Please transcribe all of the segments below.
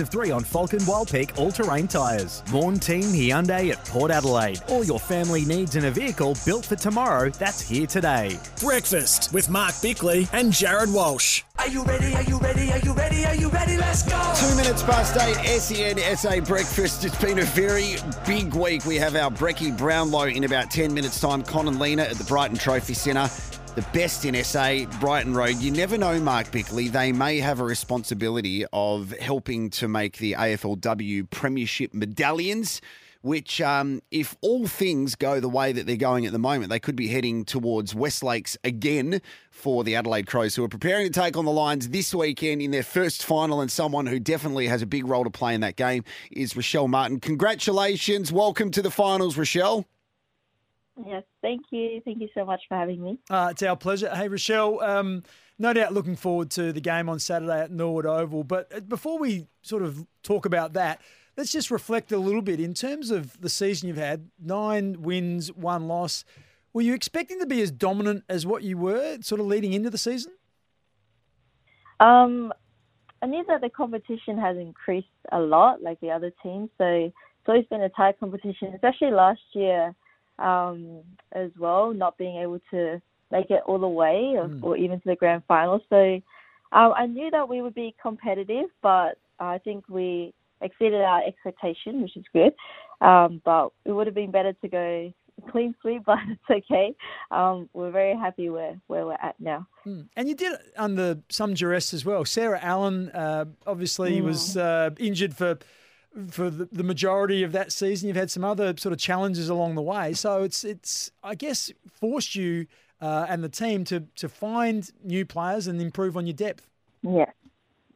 of three on Falcon Wildpeak all-terrain tyres. Lawn Team Hyundai at Port Adelaide. All your family needs in a vehicle built for tomorrow that's here today. Breakfast with Mark Bickley and Jared Walsh. Are you ready? Are you ready? Are you ready? Are you ready? Let's go! Two minutes past eight, SEN SA Breakfast. It's been a very big week. We have our Brecky Brownlow in about 10 minutes' time. Con and Lena at the Brighton Trophy Centre. The best in SA, Brighton Road. You never know, Mark Bickley. They may have a responsibility of helping to make the AFLW Premiership medallions which, um, if all things go the way that they're going at the moment, they could be heading towards Westlakes again for the Adelaide Crows, who are preparing to take on the Lions this weekend in their first final. And someone who definitely has a big role to play in that game is Rachelle Martin. Congratulations. Welcome to the finals, Rachelle. Yes, thank you. Thank you so much for having me. Uh, it's our pleasure. Hey, Rachelle, um, no doubt looking forward to the game on Saturday at Norwood Oval. But uh, before we sort of talk about that, let's just reflect a little bit in terms of the season you've had nine wins, one loss. Were you expecting to be as dominant as what you were sort of leading into the season? Um, I knew that the competition has increased a lot, like the other teams. So it's always been a tight competition, especially last year um, as well, not being able to make it all the way or, mm. or even to the grand final. So um, I knew that we would be competitive, but I think we exceeded our expectation, which is good. Um, but it would have been better to go clean sweep, but it's okay. Um, we're very happy where, where we're at now. Mm. And you did it under some duress as well. Sarah Allan uh, obviously mm. was uh, injured for for the, the majority of that season. You've had some other sort of challenges along the way, so it's it's I guess forced you uh, and the team to to find new players and improve on your depth. Yeah,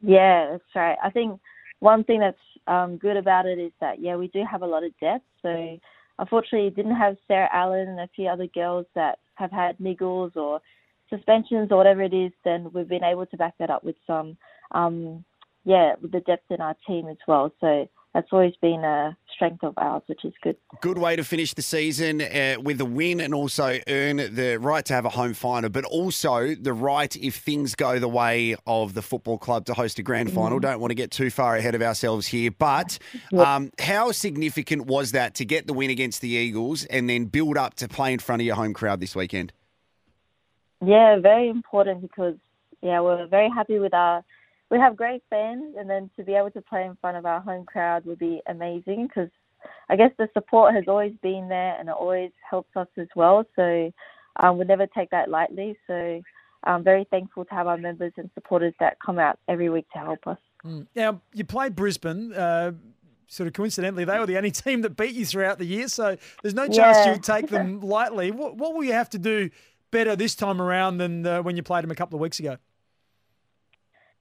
yeah, that's right. I think one thing that's um, good about it is that yeah, we do have a lot of depth. So unfortunately, didn't have Sarah Allan and a few other girls that have had niggles or suspensions or whatever it is. Then we've been able to back that up with some. Um, yeah, with the depth in our team as well. So that's always been a strength of ours, which is good. Good way to finish the season uh, with a win and also earn the right to have a home final, but also the right, if things go the way of the football club, to host a grand final. Mm. Don't want to get too far ahead of ourselves here, but um, how significant was that to get the win against the Eagles and then build up to play in front of your home crowd this weekend? Yeah, very important because yeah, we're very happy with our we have great fans, and then to be able to play in front of our home crowd would be amazing because I guess the support has always been there and it always helps us as well. So um, we never take that lightly. So I'm very thankful to have our members and supporters that come out every week to help us. Mm. Now, you played Brisbane. Uh, sort of coincidentally, they were the only team that beat you throughout the year. So there's no chance yeah. you take them lightly. What, what will you have to do better this time around than uh, when you played them a couple of weeks ago?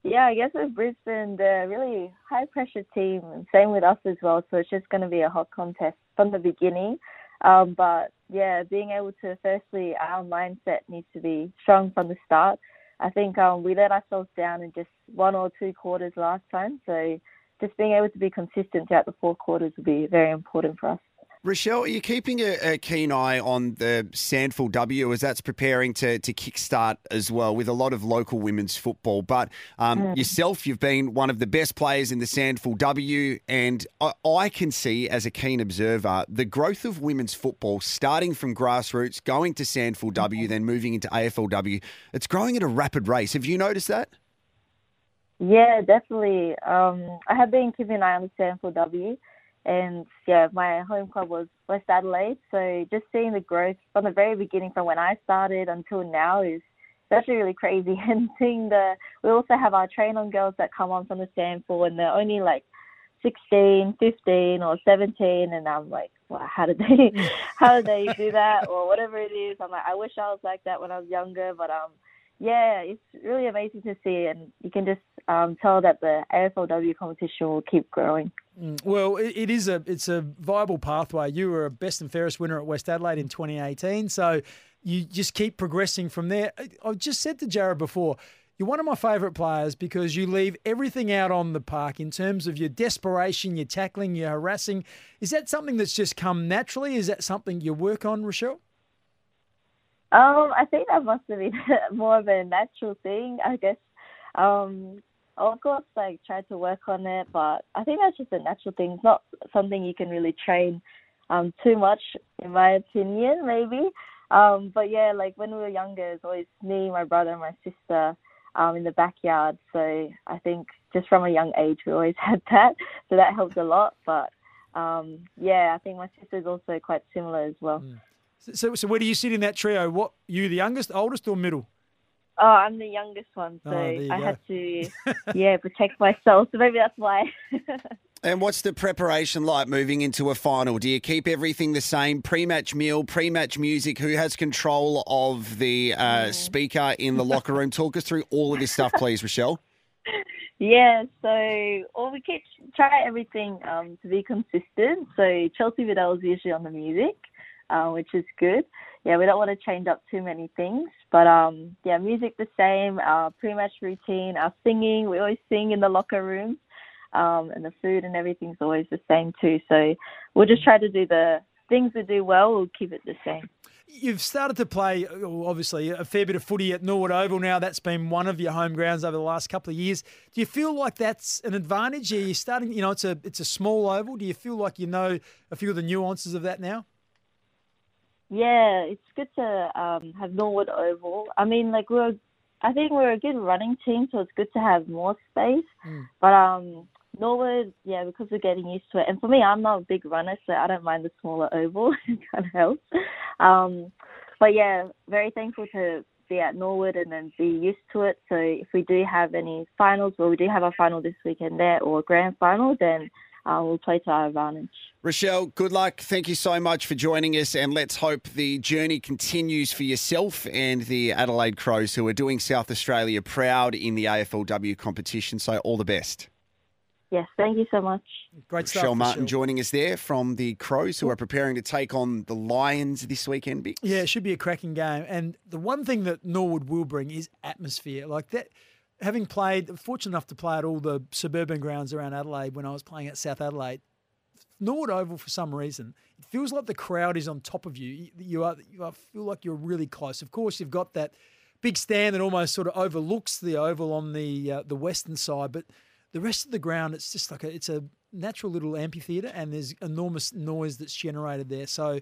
Yeah, I guess with Brisbane, they're really high pressure team, and same with us as well. So it's just going to be a hot contest from the beginning. Um, but yeah, being able to firstly, our mindset needs to be strong from the start. I think um, we let ourselves down in just one or two quarters last time. So just being able to be consistent throughout the four quarters will be very important for us. Rachelle, are you keeping a, a, keen eye on the SANFL W as that's preparing to, to kickstart as well with a lot of local women's football? But um, mm. yourself, you've been one of the best players in the SANFL W, and I, I, can see as a keen observer the growth of women's football starting from grassroots, going to SANFL W, mm-hmm. then moving into AFLW. It's growing at a rapid race. Have you noticed that? Yeah, definitely. Um, I have been keeping an eye on the SANFL W and yeah, my home club was West Adelaide. So just seeing the growth from the very beginning, from when I started until now, is actually really crazy. And seeing the, we also have our train on girls that come on from the SANFL, and they're only like 16, 15, or 17, and I'm like, wow, how did they, how did they do that, or whatever it is. I'm like, I wish I was like that when I was younger, but um, yeah, it's really amazing to see, and you can just um, tell that the AFLW competition will keep growing. Mm, well, it, it is a it's a viable pathway. You were a best and fairest winner at West Adelaide in 2018, so you just keep progressing from there. I just said to Jared before, you're one of my favourite players because you leave everything out on the park in terms of your desperation, your tackling, your harassing. Is that something that's just come naturally? Is that something you work on, Rachelle? Um, I think that must have been more of a natural thing. I guess um, of course, like try to work on it, but I think that's just a natural thing. It's not something you can really train um, too much, in my opinion, maybe. Um, but yeah, like when we were younger, it's always me, my brother, and my sister um, in the backyard. So I think just from a young age, we always had that. So that helped a lot. But um, yeah, I think my sister's also quite similar as well. So, so where do you sit in that trio? What you the youngest, oldest, or middle? Oh, I'm the youngest one, so Oh, I go. had to, yeah, protect myself. So maybe that's why. And what's the preparation like moving into a final? Do you keep everything the same? Pre-match meal, pre-match music. Who has control of the uh, speaker in the locker room? Talk us through all of this stuff, please, Rachelle. Yeah, so or we keep try everything um, to be consistent. So Chelsea Biddell is usually on the music, uh, which is good. Yeah, we don't want to change up too many things, but um, yeah, music the same. Our pre-match routine, our singing, we always sing in the locker rooms, um, and the food and everything's always the same too. So we'll just try to do the things we do well. We'll keep it the same. You've started to play, obviously, a fair bit of footy at Norwood Oval now. That's been one of your home grounds over the last couple of years. Do you feel like that's an advantage? Are you starting, you know, it's a it's a small oval. Do you feel like you know a few of the nuances of that now? Yeah, it's good to um, have Norwood Oval. I mean, like we're, I think we're a good running team, so it's good to have more space. But um, Norwood, yeah, because we're getting used to it. And for me, I'm not a big runner, so I don't mind the smaller oval. it kind of helps. Um, but yeah, very thankful to be at Norwood and then be used to it. So if we do have any finals, well, we do have our final this weekend there, or a grand final, then uh, we'll play to our advantage. Rachelle, good luck. Thank you so much for joining us, and let's hope the journey continues for yourself and the Adelaide Crows, who are doing South Australia proud in the AFLW competition. So, all the best. Yes, thank you so much. Great stuff. Rachelle Martin Rachelle. joining us there from the Crows, who are preparing to take on the Lions this weekend. Big. Yeah, it should be a cracking game. And the one thing that Norwood will bring is atmosphere. Like that, having played, fortunate enough to play at all the suburban grounds around Adelaide when I was playing at South Adelaide, Norwood Oval for some reason, it feels like the crowd is on top of you. You- are, you are feel like you're really close. Of course, you've got that big stand that almost sort of overlooks the oval on the uh, the western side, but the rest of the ground, it's just like a, it's a natural little amphitheatre, and there's enormous noise that's generated there. So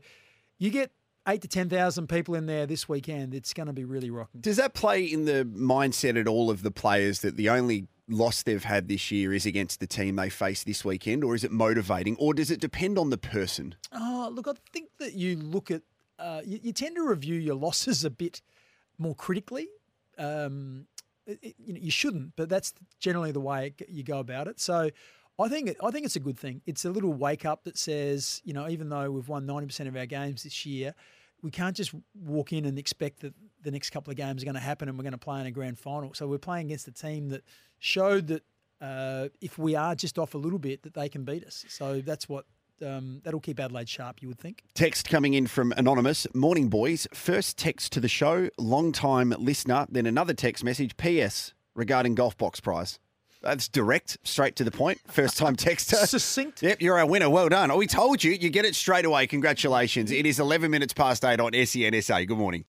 you get eight to ten thousand people in there this weekend. It's going to be really rocking. Does that play in the mindset at all of the players that the only loss they've had this year is against the team they face this weekend, or is it motivating, or does it depend on the person? Oh, look, I think that you look at uh, you, you tend to review your losses a bit more critically. Um, it, you, know, you shouldn't, but that's generally the way it, you go about it. So. I think I think it's a good thing. It's a little wake up that says, you know, even though we've won ninety percent of our games this year, we can't just walk in and expect that the next couple of games are going to happen and we're going to play in a grand final. So we're playing against a team that showed that uh, if we are just off a little bit, that they can beat us. So that's what um, that'll keep Adelaide sharp. You would think. Text coming in from Anonymous. Morning, boys. First text to the show, long time listener. Then another text message, PS, regarding golf box prize. That's direct, straight to the point. First time texter. Succinct. Yep, you're our winner. Well done. Oh, we told you. You get it straight away. Congratulations. It is 11 minutes past 8 on SENSA. Good morning.